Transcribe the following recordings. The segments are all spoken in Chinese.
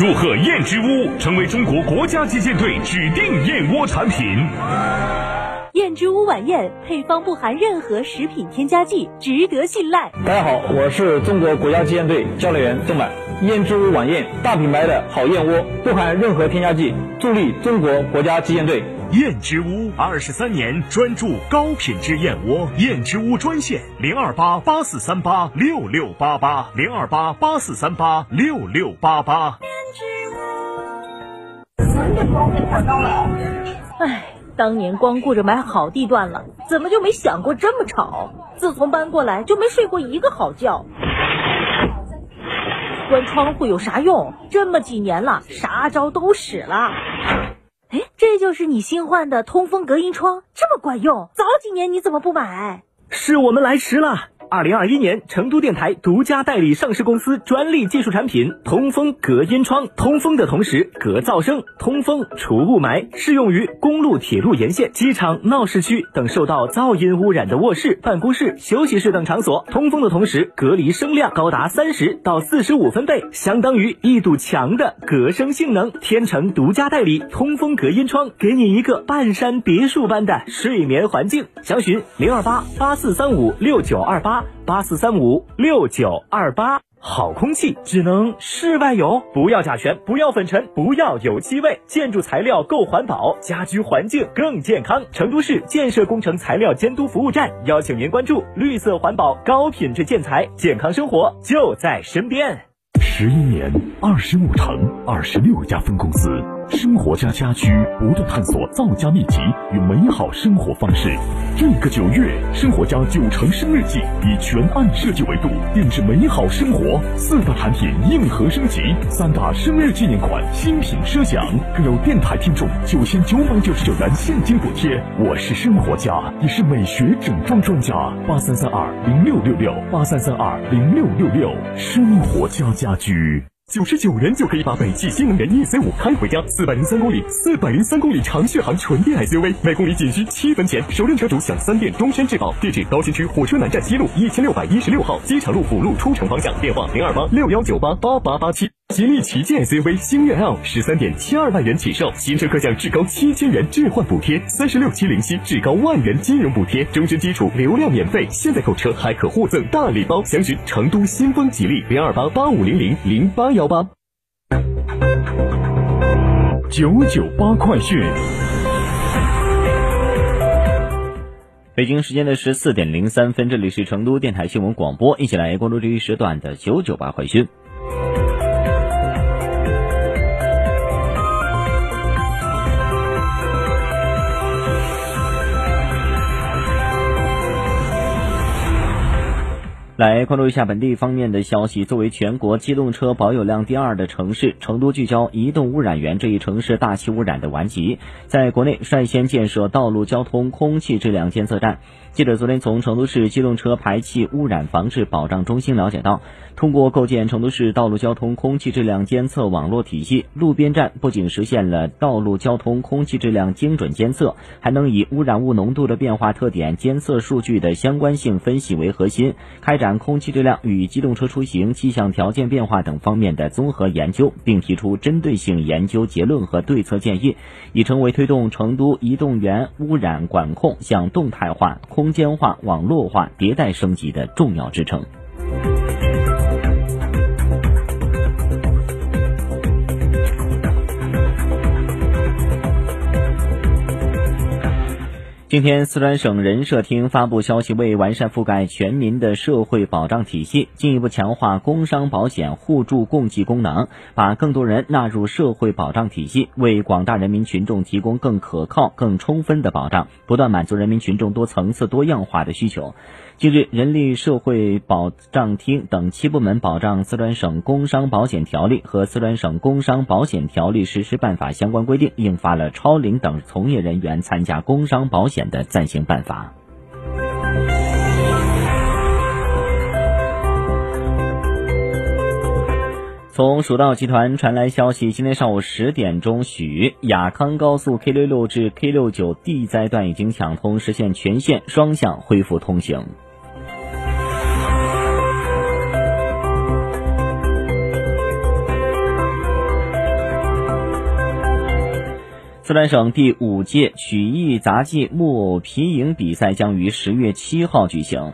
祝贺燕之屋成为中国国家击剑队指定燕窝产品。燕之屋晚宴配方不含任何食品添加剂，值得信赖。大家好，我是中国国家击剑队教练员郑满。燕之屋晚宴大品牌的好燕窝，不含任何添加剂，助力中国国家击剑队。燕之屋二十三年专注高品质燕窝，燕之屋专线零二八八四三八六六八八零二八八四三八六六八八。唉，当年光顾着买好地段了，怎么就没想过这么吵？自从搬过来就没睡过一个好觉。关窗户有啥用？这么几年了，啥招都使了。哎，这就是你新换的通风隔音窗，这么管用？早几年你怎么不买？是我们来迟了。二零二一年，成都电台独家代理上市公司专利技术产品通风隔音窗，通风的同时隔噪声，通风除雾霾，适用于公路、铁路沿线、机场、闹市区等受到噪音污染的卧室、办公室、休息室等场所。通风的同时隔离声量高达三十到四十五分贝，相当于一堵墙的隔声性能。天成独家代理通风隔音窗，给你一个半山别墅般的睡眠环境。详询零二八八四三五六九二八。八四三五六九二八，好空气只能室外有，不要甲醛，不要粉尘，不要有气味，建筑材料够环保，家居环境更健康。成都市建设工程材料监督服务站邀请您关注绿色环保、高品质建材，健康生活就在身边。十一年，二十五城，二十六家分公司。生活家家居不断探索造家秘籍与美好生活方式。这个九月，生活家九成生日季以全案设计维度定制美好生活，四大产品硬核升级，三大生日纪念款新品奢享，更有电台听众九千九百九十九元现金补贴。我是生活家，也是美学整装专家。八三三二零六六六八三三二零六六六，生活家家居。九十九元就可以把北汽新能源 EC 五开回家，四百零三公里，四百零三公里长续航纯电 SUV，每公里仅需七分钱，首任车主享三电终身质保。地址：高新区火车南站西路一千六百一十六号，机场路辅路出城方向。电话：零二八六幺九八八八八七。吉利旗舰 SUV 星越 L 十三点七二万元起售，新车各项至高七千元置换补贴，三十六期零息，至高万元金融补贴，终身基础流量免费。现在购车还可获赠大礼包，详询成都新风吉利零二八八五零零零八幺八。九九八快讯。北京时间的十四点零三分，这里是成都电台新闻广播，一起来关注这一时段的九九八快讯。来关注一下本地方面的消息。作为全国机动车保有量第二的城市，成都聚焦移动污染源这一城市大气污染的顽疾，在国内率先建设道路交通空气质量监测站。记者昨天从成都市机动车排气污染防治保障中心了解到，通过构建成都市道路交通空气质量监测网络体系，路边站不仅实现了道路交通空气质量精准监测，还能以污染物浓度的变化特点、监测数据的相关性分析为核心，开展空气质量与机动车出行气象条件变化等方面的综合研究，并提出针对性研究结论和对策建议，已成为推动成都移动源污染管控向动态化、空间化、网络化迭代升级的重要支撑。今天，四川省人社厅发布消息，为完善覆盖全民的社会保障体系，进一步强化工伤保险互助共济功能，把更多人纳入社会保障体系，为广大人民群众提供更可靠、更充分的保障，不断满足人民群众多层次多样化的需求。近日，人力社会保障厅等七部门保障四川省工伤保险条例和四川省工伤保险条例实施办法相关规定，印发了超龄等从业人员参加工伤保险的暂行办法。从蜀道集团传来消息，今天上午十点钟许，雅康高速 K 六六至 K 六九 D 灾段已经抢通，实现全线双向恢复通行。四川省第五届曲艺杂技木偶皮影比赛将于十月七号举行。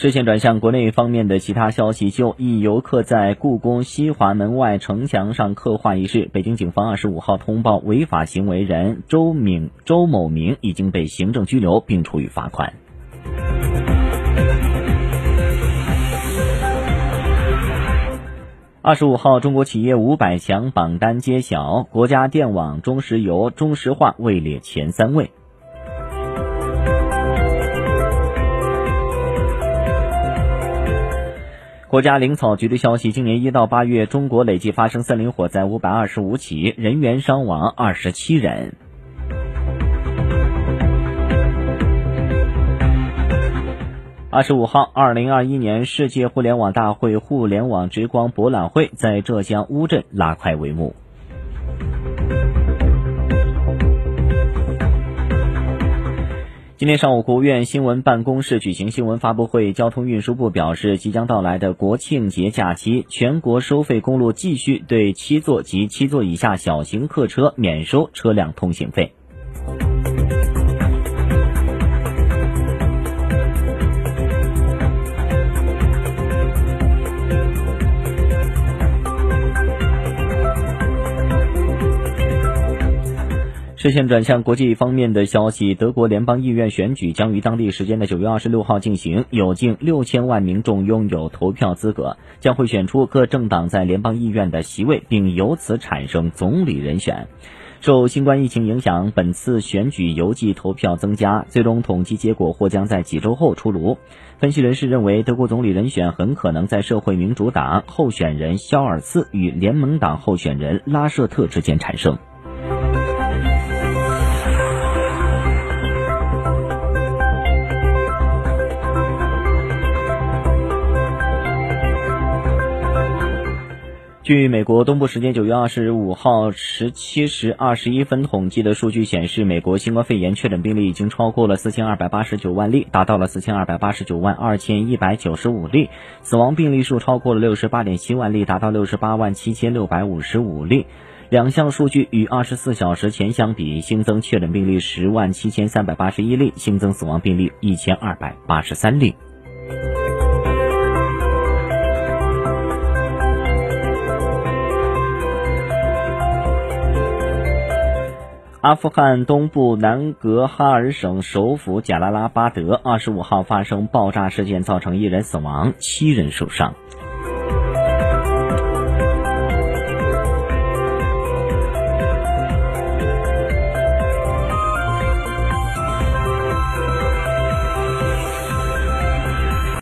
视线转向国内方面的其他消息，就一游客在故宫西华门外城墙上刻画一事，北京警方二十五号通报违法行为人周敏周某明已经被行政拘留并处以罚款。二十五号，中国企业五百强榜单揭晓，国家电网、中石油、中石化位列前三位。国家林草局的消息，今年一到八月，中国累计发生森林火灾五百二十五起，人员伤亡二十七人。二十五号，二零二一年世界互联网大会互联网之光博览会在浙江乌镇拉开帷幕。今天上午，国务院新闻办公室举行新闻发布会。交通运输部表示，即将到来的国庆节假期，全国收费公路继续对七座及七座以下小型客车免收车辆通行费。视线转向国际方面的消息，德国联邦议院选举将于当地时间的九月二十六号进行，有近六千万民众拥有投票资格，将会选出各政党在联邦议院的席位，并由此产生总理人选。受新冠疫情影响，本次选举邮寄投票增加，最终统计结果或将在几周后出炉。分析人士认为，德国总理人选很可能在社会民主党候选人肖尔茨与联盟党候选人拉舍特之间产生。据美国东部时间九月二十五号十七时二十一分统计的数据显示，美国新冠肺炎确诊病例已经超过了四千二百八十九万例，达到了四千二百八十九万二千一百九十五例；死亡病例数超过了六十八点七万例，达到六十八万七千六百五十五例。两项数据与二十四小时前相比，新增确诊病例十万七千三百八十一例，新增死亡病例一千二百八十三例。阿富汗东部南格哈尔省首府贾拉拉巴德二十五号发生爆炸事件，造成一人死亡，七人受伤。